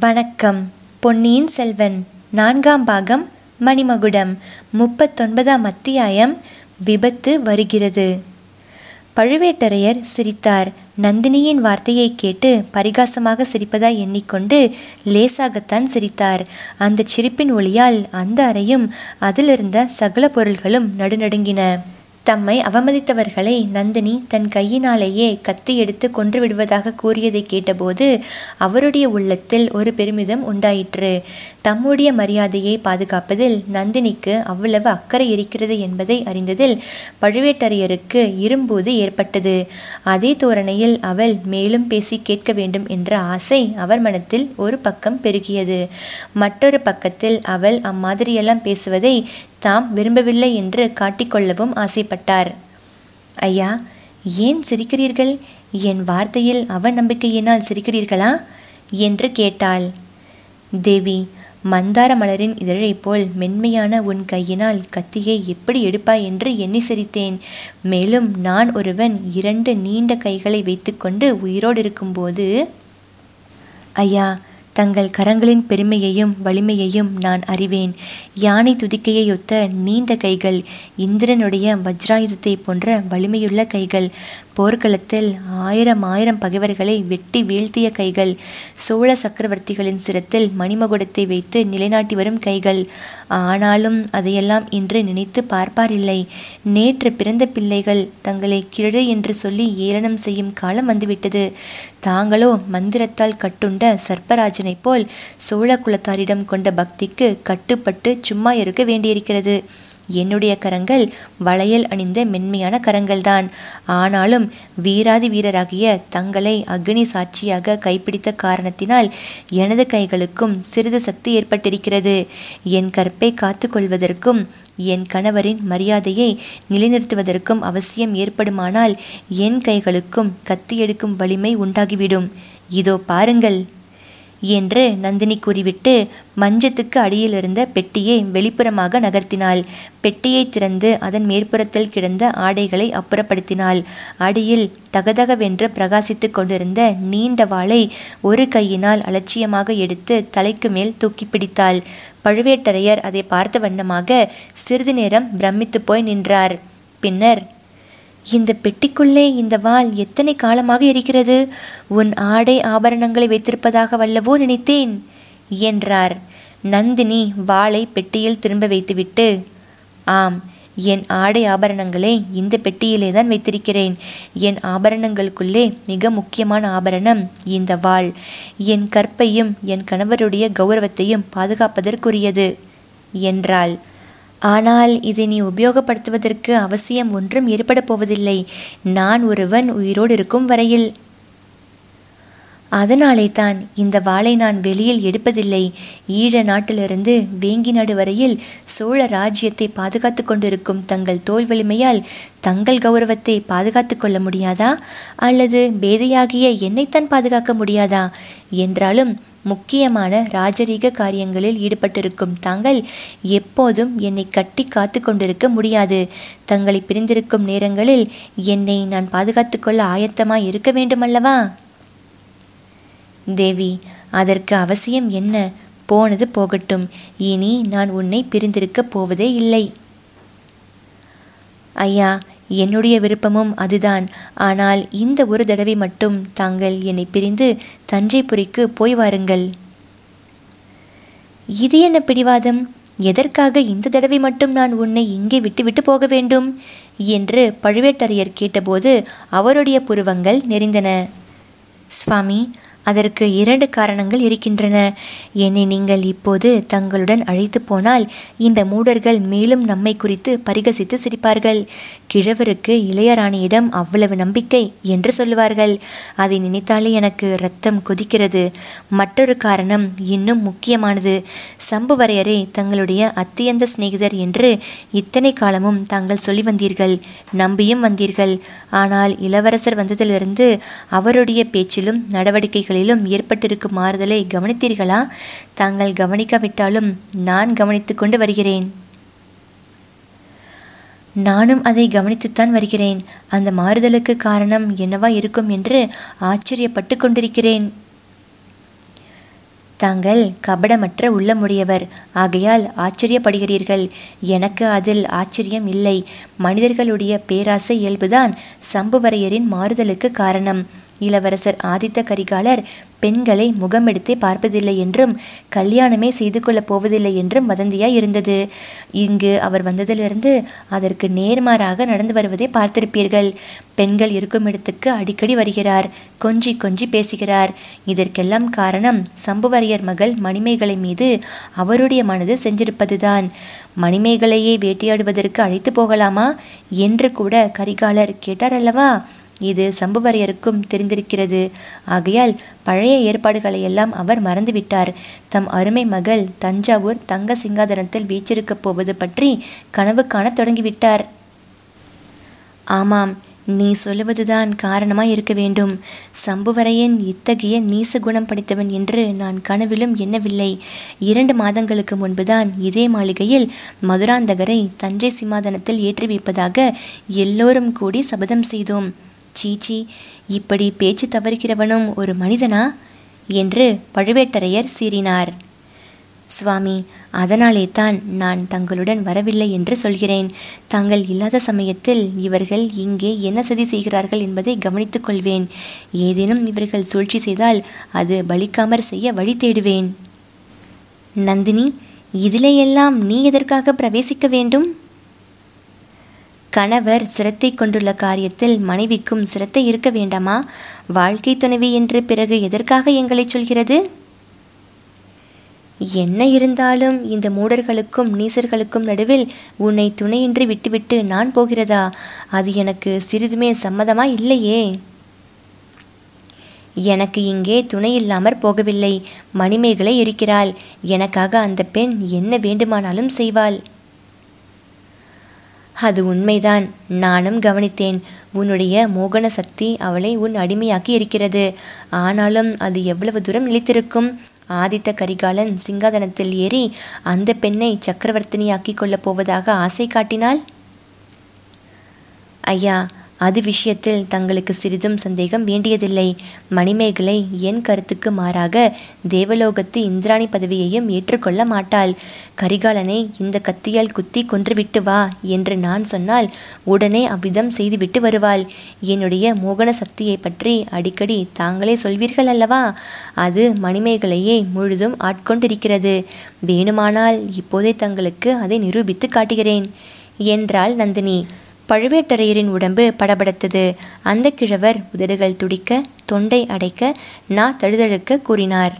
வணக்கம். பொன்னியின் செல்வன் நான்காம் பாகம் மணிமகுடம் முப்பத்தொன்பதாம் அத்தியாயம் விபத்து வருகிறது. பழுவேட்டரையர் சிரித்தார். நந்தினியின் வார்த்தையை கேட்டு பரிகாசமாக சிரிப்பதாய் எண்ணிக்கொண்டு லேசாகத்தான் சிரித்தார். அந்தச் சிரிப்பின் ஒளியால் அந்த அறையும் அதிலிருந்த சகல பொருள்களும் நடுநடுங்கின. தம்மை அவமதித்தவர்களை நந்தினி தன் கையினாலேயே கத்தி எடுத்து கொன்று விடுவதாக கூறியதை கேட்டபோது அவருடைய உள்ளத்தில் ஒரு பெருமிதம் உண்டாயிற்று. தம்முடைய மரியாதையை பாதுகாப்பதில் நந்தினிக்கு அவ்வளவு அக்கறை இருக்கிறது என்பதை அறிந்ததில் பழுவேட்டரையருக்கு இரும்போது ஏற்பட்டது. அதே தோரணையில் அவள் மேலும் பேசி கேட்க வேண்டும் என்ற ஆசை அவர் மனத்தில் ஒரு பக்கம் பெருகியது. மற்றொரு பக்கத்தில் அவள் அம்மாதிரியெல்லாம் பேசுவதை தாம் விரும்பவில்லை என்று காட்டிக்கொள்ளவும் ஆசைப்பட்டார். ஐயா ஏன் சிரிக்கிறீர்கள்? என் வார்த்தையில் அவநம்பிக்கையினால் சிரிக்கிறீர்களா? என்று கேட்டாள். தேவி மந்தார மலரின் இதழைப் போல் மென்மையான உன் கையினால் கத்தியை எப்படி எடுப்பாய் என்று எண்ணி சிரித்தேன். மேலும் நான் ஒருவன் இரண்டு நீண்ட கைகளை வைத்துக்கொண்டு உயிரோடு இருக்கும்போது ஐயா தங்கள் கரங்களின் பெருமையையும் வலிமையையும் நான் அறிவேன். யானை துதிக்கையொத்த நீண்ட கைகள் இந்திரனுடைய வஜ்ராயுதத்தை போன்ற வலிமையுள்ள கைகள் போர்க்களத்தில் ஆயிரம் ஆயிரம் பகைவர்களை வெட்டி வீழ்த்திய கைகள் சோழ சக்கரவர்த்திகளின் சிரத்தில் மணிமகுடத்தை வைத்து நிலைநாட்டி வரும் கைகள். ஆனாலும் அதையெல்லாம் இன்று நினைத்து பார்ப்பாரில்லை. நேற்று பிறந்த பிள்ளைகள் தங்களை கிழடு என்று சொல்லி ஏளனம் செய்யும் காலம் வந்துவிட்டது. தாங்களோ மந்திரத்தால் கட்டுண்ட சர்ப்பராஜனைப் போல் சோழ குலத்தாரிடம் கொண்ட பக்திக்கு கட்டுப்பட்டு சும்மா இருக்க வேண்டியிருக்கிறது. என்னுடைய கரங்கள் வளையல் அணிந்த மென்மையான கரங்கள்தான். ஆனாலும் வீராதி வீரராகிய தங்களை அக்னி சாட்சியாக கைப்பிடித்த காரணத்தினால் எனது கைகளுக்கும் சிறிது சக்தி ஏற்பட்டிருக்கிறது. என் கற்பை காத்து கொள்வதற்கும் என் கணவரின் மரியாதையை நிலைநிறுத்துவதற்கும் அவசியம் ஏற்படுமானால் என் கைகளுக்கும் கத்தி எடுக்கும் வலிமை உண்டாகிவிடும். இதோ பாருங்கள். என்று நந்தினி கூறிவிட்டு மஞ்சத்துக்கு அடியில் இருந்த பெட்டியை வெளிப்புறமாக நகர்த்தினாள். பெட்டியை திறந்து அதன் மேற்புறத்தில் கிடந்த ஆடைகளை அப்புறப்படுத்தினாள். அடியில் தகதகவென்று பிரகாசித்து கொண்டிருந்த நீண்ட வாளை ஒரு கையினால் அலட்சியமாக எடுத்து தலைக்கு மேல் தூக்கி பிடித்தாள். பழுவேட்டரையர் அதை பார்த்த வண்ணமாக சிறிது நேரம் பிரமித்து போய் நின்றார். பின்னர் இந்த பெட்டிக்குள்ளே இந்த வாள் எத்தனை காலமாக இருக்கிறது? உன் ஆடை ஆபரணங்களை வைத்திருப்பதாக வல்லவோ நினைத்தேன் என்றார். நந்தினி வாளை பெட்டியில் திரும்ப வைத்துவிட்டு ஆம் என் ஆடை ஆபரணங்களை இந்த பெட்டியிலே தான் வைத்திருக்கிறேன். என் ஆபரணங்களுக்குள்ளே மிக முக்கியமான ஆபரணம் இந்த வாள். என் கற்பையும் என் கணவருடைய கௌரவத்தையும் பாதுகாப்பதற்குரியது என்றாள். ஆனால் இதை நீ உபயோகப்படுத்துவதற்கு அவசியம் ஒன்றும் ஏற்பட போவதில்லை. நான் ஒருவன் உயிரோடு இருக்கும் வரையில். அதனாலே தான் இந்த வாளை நான் வெளியில் எடுப்பதில்லை. ஈழ நாட்டிலிருந்து வேங்கி நாடு வரையில் சோழ ராஜ்யத்தை பாதுகாத்து கொண்டிருக்கும் தங்கள் தோல் வலிமையால் தங்கள் கௌரவத்தை பாதுகாத்து கொள்ள முடியாதா? அல்லது பேதையாகிய என்னைத்தான் பாதுகாக்க முடியாதா? என்றாலும் முக்கியமான ராஜரீக காரியங்களில் ஈடுபட்டிருக்கும் தாங்கள் எப்போதும் என்னை கட்டி காத்து கொண்டிருக்க முடியாது. தங்களை பிரிந்திருக்கும் நேரங்களில் என்னை நான் பாதுகாத்து கொள்ள ஆயத்தமாய் இருக்க வேண்டுமல்லவா? தேவி அதற்கு அவசியம் என்ன? போனது போகட்டும். இனி நான் உன்னை பிரிந்திருக்கப் போவதே இல்லை. ஐயா என்னுடைய விருப்பமும் அதுதான். ஆனால் இந்த ஒரு தடவை மட்டும் தாங்கள் என்னை பிரிந்து தஞ்சைபுரிக்கு போய் வாருங்கள். இது என்ன பிடிவாதம்? எதற்காக இந்த தடவை மட்டும் நான் உன்னை இங்கே விட்டுவிட்டு போக வேண்டும்? என்று பழுவேட்டரையர் கேட்டபோது அவருடைய புருவங்கள் நெறிந்தன சுவாமி அதற்கு இரண்டு காரணங்கள் இருக்கின்றன. என்னை நீங்கள் இப்போது தங்களுடன் அழைத்து போனால் இந்த மூடர்கள் மேலும் நம்மை குறித்து பரிகசித்து சிரிப்பார்கள். கிழவருக்கு இளையராணியிடம் அவ்வளவு நம்பிக்கை என்று சொல்லுவார்கள். அதை நினைத்தாலே எனக்கு ரத்தம் கொதிக்கிறது. மற்றொரு காரணம் இன்னும் முக்கியமானது. சம்புவரையரை தங்களுடைய அத்தியந்த சிநேகிதர் என்று இத்தனை காலமும் தாங்கள் சொல்லி வந்தீர்கள். நம்பியும் வந்தீர்கள். ஆனால் இளவரசர் வந்ததிலிருந்து அவருடைய பேச்சிலும் நடவடிக்கைகள் அவர்களிலும் ஏற்பட்டிருக்கும் மாறுதலை கவனித்தீர்களா? தாங்கள் கவனிக்காவிட்டாலும் நான் கவனித்து கொண்டு வருகிறேன். நானும் அதை கவனித்துத்தான் வருகிறேன். அந்த மாறுதலுக்கு காரணம் என்னவா இருக்கும் என்று ஆச்சரியப்பட்டு கொண்டிருக்கிறேன். தாங்கள் கபடமற்ற உள்ளமுடையவர். ஆகையால் ஆச்சரியப்படுகிறீர்கள். எனக்கு அதில் ஆச்சரியம் இல்லை. மனிதர்களுடைய பேராசை இயல்புதான் சம்புவரையரின் மாறுதலுக்கு காரணம். இளவரசர் ஆதித்த கரிகாலர் பெண்களை முகமெடுத்தே பார்ப்பதில்லை என்றும் கல்யாணமே செய்து கொள்ளப் போவதில்லை என்றும் வதந்தியாய் இருந்தது. இங்கு அவர் வந்ததிலிருந்து அதற்கு நேர்மாறாக நடந்து வருவதை பார்த்திருப்பீர்கள். பெண்கள் இருக்கும் இடத்துக்கு அடிக்கடி வருகிறார் கொஞ்சி கொஞ்சி பேசுகிறார். இதற்கெல்லாம் காரணம் சம்புவரையர் மகள் மணிமேகலை மீது அவருடைய மனது செஞ்சிருப்பதுதான். மணிமேகலையை வேட்டையாடுவதற்கு அழைத்து போகலாமா? என்று கூட கரிகாலர் கேட்டார் அல்லவா? இது சம்புவரையருக்கும் தெரிந்திருக்கிறது. ஆகையால் பழைய ஏற்பாடுகளை எல்லாம் அவர் மறந்துவிட்டார். தம் அருமை மகள் தஞ்சாவூர் தங்க சிங்காதனத்தில் வீச்சிருக்கப் போவது பற்றி கனவு காணத் தொடங்கிவிட்டார். ஆமாம் நீ சொல்லுவதுதான் காரணமாய் இருக்க வேண்டும். சம்புவரையன் இத்தகைய நீச குணம் படைத்தவன் என்று நான் கனவிலும் எண்ணவில்லை. இரண்டு மாதங்களுக்கு முன்புதான் இதே மாளிகையில் மதுராந்தகரை தஞ்சை சிம்மாதனத்தில் ஏற்றி வைப்பதாக எல்லோரும் கூடி சபதம் செய்தோம். சீச்சி இப்படி பேச்சு தவறுகிறவனும் ஒரு மனிதனா? என்று பழுவேட்டரையர் சீறினார். சுவாமி அதனாலே தான் நான் தங்களுடன் வரவில்லை என்று சொல்கிறேன். தாங்கள் இல்லாத சமயத்தில் இவர்கள் இங்கே என்ன சதி செய்கிறார்கள் என்பதை கவனித்துக் கொள்வேன். ஏதேனும் இவர்கள் சூழ்ச்சி செய்தால் அது பலிக்காமற் செய்ய வழி தேடுவேன். நந்தினி இதிலேயெல்லாம் நீ எதற்காக பிரவேசிக்க வேண்டும்? கணவர் சிரத்தை கொண்டுள்ள காரியத்தில் மனைவிக்கும் சிரத்தை இருக்க வேண்டாமா? வாழ்க்கை துணைவி என்று பிறகு எதற்காக எங்களை சொல்கிறது? என்ன இருந்தாலும் இந்த மூடர்களுக்கும் நீசர்களுக்கும் நடுவில் உன்னை துணையின்றி விட்டுவிட்டு நான் போகிறதா? அது எனக்கு சிறிதுமே சம்மதமா இல்லையே? எனக்கு இங்கே துணை இல்லாமற் போகவில்லை. மணிமேகலை இருக்கிறாள் எனக்காக அந்த பெண் என்ன வேண்டுமானாலும் செய்வாள். அது உண்மைதான். நானும் கவனித்தேன். உன்னுடைய மோகன சக்தி அவளை உன் அடிமையாக்கி இருக்கிறது. ஆனாலும் அது எவ்வளவு தூரம் நிலைத்திருக்கும்? ஆதித்த கரிகாலன் சிங்காதனத்தில் ஏறி அந்த பெண்ணை சக்கரவர்த்தினியாக்கிக் கொள்ளப் போவதாக ஆசை காட்டினாள்? ஐயா அது விஷயத்தில் தங்களுக்கு சிறிதும் சந்தேகம் வேண்டியதில்லை. மணிமேகலை என் கருத்துக்கு மாறாக தேவலோகத்து இந்திராணி பதவியையும் ஏற்றுக்கொள்ள மாட்டாள். கரிகாலனை இந்த கத்தியால் குத்தி கொன்றுவிட்டு வா என்று நான் சொன்னால் உடனே அவ்விதம் செய்துவிட்டு வருவாள். என்னுடைய மோகன சக்தியை பற்றி அடிக்கடி தாங்களே சொல்வீர்கள் அல்லவா? அது மணிமேகலையே முழுதும் ஆட்கொண்டிருக்கிறது. வேணுமானால் இப்போதே தங்களுக்கு அதை நிரூபித்து காட்டுகிறேன். என்றாள் நந்தினி. பழுவேட்டரையரின் உடம்பு படபடத்தது. அந்த கிழவர் உதடுகள் துடிக்க தொண்டை அடைக்க நா தழுதழுக்க கூறினார்.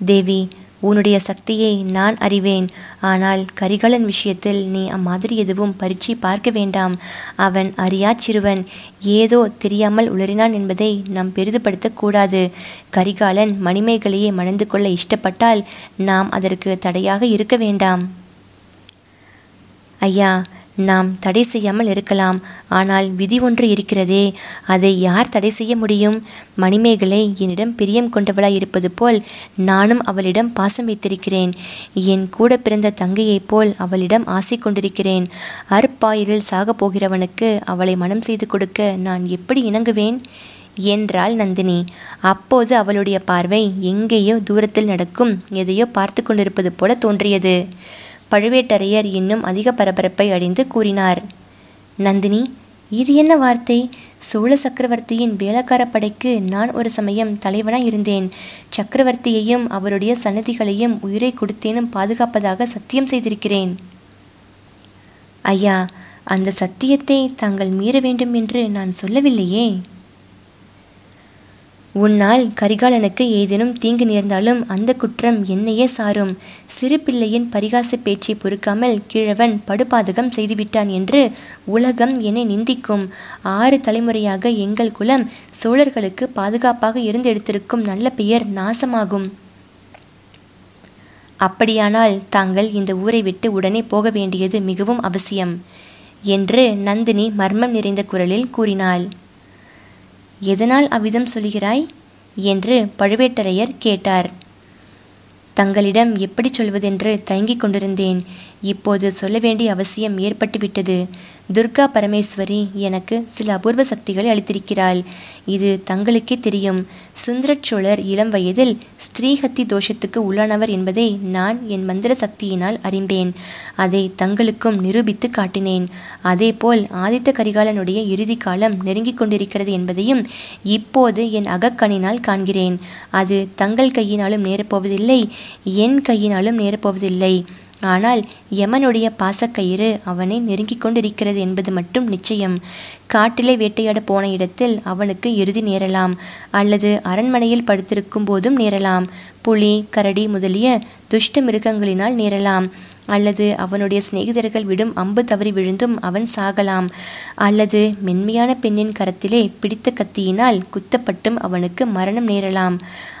தேவி உன்னுடைய சக்தியை நான் அறிவேன். ஆனால் கரிகாலன் விஷயத்தில் நீ அம்மாதிரி எதுவும் பரீட்சை பார்க்க வேண்டாம். அவன் அறியாச்சிறுவன் ஏதோ தெரியாமல் உளறினான் என்பதை நாம் பெரிதுபடுத்தக்கூடாது கரிகாலன் மணிமேகலையை மணந்து கொள்ள இஷ்டப்பட்டால் நாம் அதற்கு தடையாக இருக்க வேண்டாம். ஐயா நாம் தடை செய்யாமல் இருக்கலாம். ஆனால் விதி ஒன்று இருக்கிறதே. அதை யார் தடை செய்ய முடியும்? மணிமேகலை என்னிடம் பிரியம் கொண்டவளாய் இருப்பது போல் நானும் அவளிடம் பாசம் வைத்திருக்கிறேன். என் கூட பிறந்த தங்கையைப் போல் அவளிடம் ஆசை கொண்டிருக்கிறேன். அற்பாயுளில் சாகப் போகிறவனுக்கு அவளை மனம் செய்து கொடுக்க நான் எப்படி இணங்குவேன்? என்றாள் நந்தினி. அப்போது அவளுடைய பார்வை எங்கேயோ தூரத்தில் நடக்கும் எதையோ பார்த்து கொண்டிருப்பது போல தோன்றியது. பழுவேட்டரையர் இன்னும் அதிக பரபரப்பை அடைந்து கூறினார். நந்தினி இது என்ன வார்த்தை? சோழ சக்கரவர்த்தியின் வேலைக்கார படைக்கு நான் ஒரு சமயம் தலைவனாய் இருந்தேன். சக்கரவர்த்தியையும் அவருடைய சன்னதிகளையும் உயிரை கொடுத்தேனும் பாதுகாப்பதாக சத்தியம் செய்திருக்கிறேன். ஐயா அந்த சத்தியத்தை தாங்கள் மீற வேண்டும் என்று நான் சொல்லவில்லையே? உன்னால் கரிகாலனுக்கு ஏதேனும் தீங்கு நேர்ந்தாலும் அந்த குற்றம் என்னையே சாரும். சிறு பிள்ளையின் பரிகாச பேச்சை பொறுக்காமல் கிழவன் படுபாதகம் செய்துவிட்டான் என்று உலகம் என்னை நிந்திக்கும். ஆறு தலைமுறையாக எங்கள் குலம் சோழர்களுக்கு பாதுகாப்பாக இருந்து எடுத்திருக்கும் நல்ல பெயர் நாசமாகும். அப்படியானால் தாங்கள் இந்த ஊரை விட்டு உடனே போக வேண்டியது மிகவும் அவசியம் என்று நந்தினி மர்மம் நிறைந்த குரலில் கூறினாள். எதனால் அவ்விதம் சொல்கிறாய்? என்று பழுவேட்டரையர் கேட்டார். தங்களிடம் எப்படி சொல்வதென்று தயங்கிக் கொண்டிருந்தேன். இப்போது சொல்ல வேண்டிய அவசியம் ஏற்பட்டுவிட்டது. துர்கா பரமேஸ்வரி எனக்கு சில அபூர்வ சக்திகளை அளித்திருக்கிறாள். இது தங்களுக்கே தெரியும். சுந்தரச்சோழர் இளம் வயதில் ஸ்திரீஹத்தி தோஷத்துக்கு உள்ளானவர் என்பதை நான் என் மந்திர சக்தியினால் அறிந்தேன். அதை தங்களுக்கும் நிரூபித்து காட்டினேன். அதேபோல் ஆதித்த கரிகாலனுடைய இறுதி காலம் நெருங்கிக் கொண்டிருக்கிறது என்பதையும் இப்போது என் அகக்கணினால் காண்கிறேன். அது தங்கள் கையினாலும் நேரப்போவதில்லை என் கையினாலும் நேரப்போவதில்லை. ஆனால் யமனுடைய பாசக்கயிறு அவனை நெருங்கிக் கொண்டிருக்கிறது என்பது மட்டும் நிச்சயம். காட்டிலே வேட்டையாட போன இடத்தில் அவனுக்கு இறுதி நேரலாம் அல்லது அரண்மனையில் படுத்திருக்கும் போதும் நேரலாம். புலி கரடி முதலிய துஷ்ட மிருகங்களினால் நேரலாம் அல்லது அவனுடைய சிநேகிதர்கள் விடும் அம்பு தவறி விழுந்தும் அவன் சாகலாம் அல்லது மென்மையான பெண்ணின் கரத்திலே பிடித்த கத்தியினால் குத்தப்பட்டும் அவனுக்கு மரணம் நேரலாம்.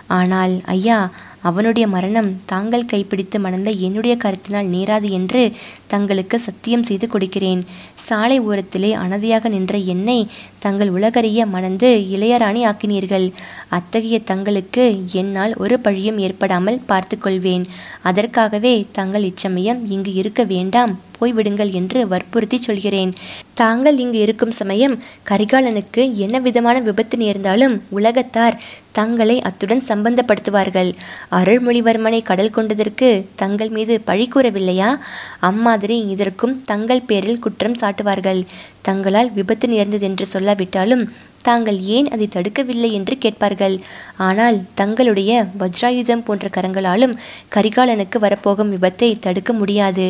ஆனால் ஐயா அவனுடைய மரணம் தாங்கள் கைப்பிடித்து மணந்த என்னுடைய கருத்தினால் நேராது என்று தங்களுக்கு சத்தியம் செய்து கொடுக்கிறேன். சாலை ஓரத்திலே அனதையாக நின்ற என்னை தங்கள் உலகறிய மணந்து இளையராணி ஆக்கினீர்கள். அத்தகைய தங்களுக்கு என்னால் ஒரு பழியும் ஏற்படாமல் பார்த்து கொள்வேன் அதற்காகவே தங்கள் இச்சமயம் இங்கு இருக்க வேண்டாம். போய்விடுங்கள் என்று வற்புறுத்தி சொல்கிறேன். தாங்கள் இங்கு இருக்கும் சமயம் கரிகாலனுக்கு என்ன விதமான விபத்து நேர்ந்தாலும் உலகத்தார் தங்களை அத்துடன் சம்பந்தப்படுத்துவார்கள். அருள்மொழிவர்மனை கடல் கொண்டதற்கு தங்கள் மீது பழி கூறவில்லையா? அம்மாதிரி இதற்கும் தங்கள் பேரில் குற்றம் சாட்டுவார்கள். தங்களால் விபத்து நேர்ந்ததென்று சொல்லாவிட்டாலும் தாங்கள் ஏன் அதை தடுக்கவில்லை என்று கேட்பார்கள். ஆனால் தங்களுடைய வஜ்ராயுதம் போன்ற கரங்களாலும் கரிகாலனுக்கு வரப்போகும் விபத்தை தடுக்க முடியாது.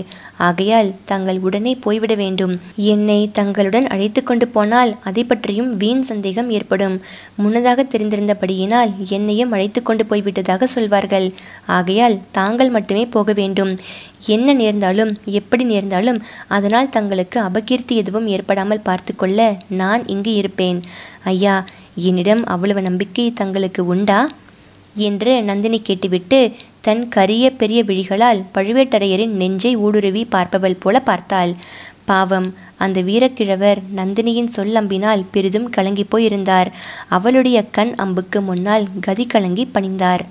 ஆகையால் தாங்கள் உடனே போய்விட வேண்டும். என்னை தங்களுடன் அழைத்து கொண்டு போனால் அதை பற்றியும் வீண் சந்தேகம் ஏற்படும். முன்னதாக தெரிந்திருந்தபடியினால் என்னையும் அழைத்து கொண்டு போய்விட்டதாக சொல்வார்கள். ஆகையால் தாங்கள் மட்டுமே போக வேண்டும். என்ன நேர்ந்தாலும் எப்படி நேர்ந்தாலும் அதனால் தங்களுக்கு அபகீர்த்தி எதுவும் ஏற்படாமல் பார்த்து கொள்ள நான் இங்கு இருப்பேன். ஐயா என்னிடம் அவ்வளவு நம்பிக்கை தங்களுக்கு உண்டா? என்று நந்தினி கேட்டுவிட்டு தன் கரிய பெரிய விழிகளால் பழுவேட்டரையரின் நெஞ்சை ஊடுருவி பார்ப்பவள் போல பார்த்தாள். பாவம் அந்த வீரக்கிழவர் நந்தினியின் சொல்லம்பினால் பெரிதும் கலங்கி போயிருந்தார். அவளுடைய கண் அம்புக்கு முன்னால் கதி கலங்கி பணிந்தார்.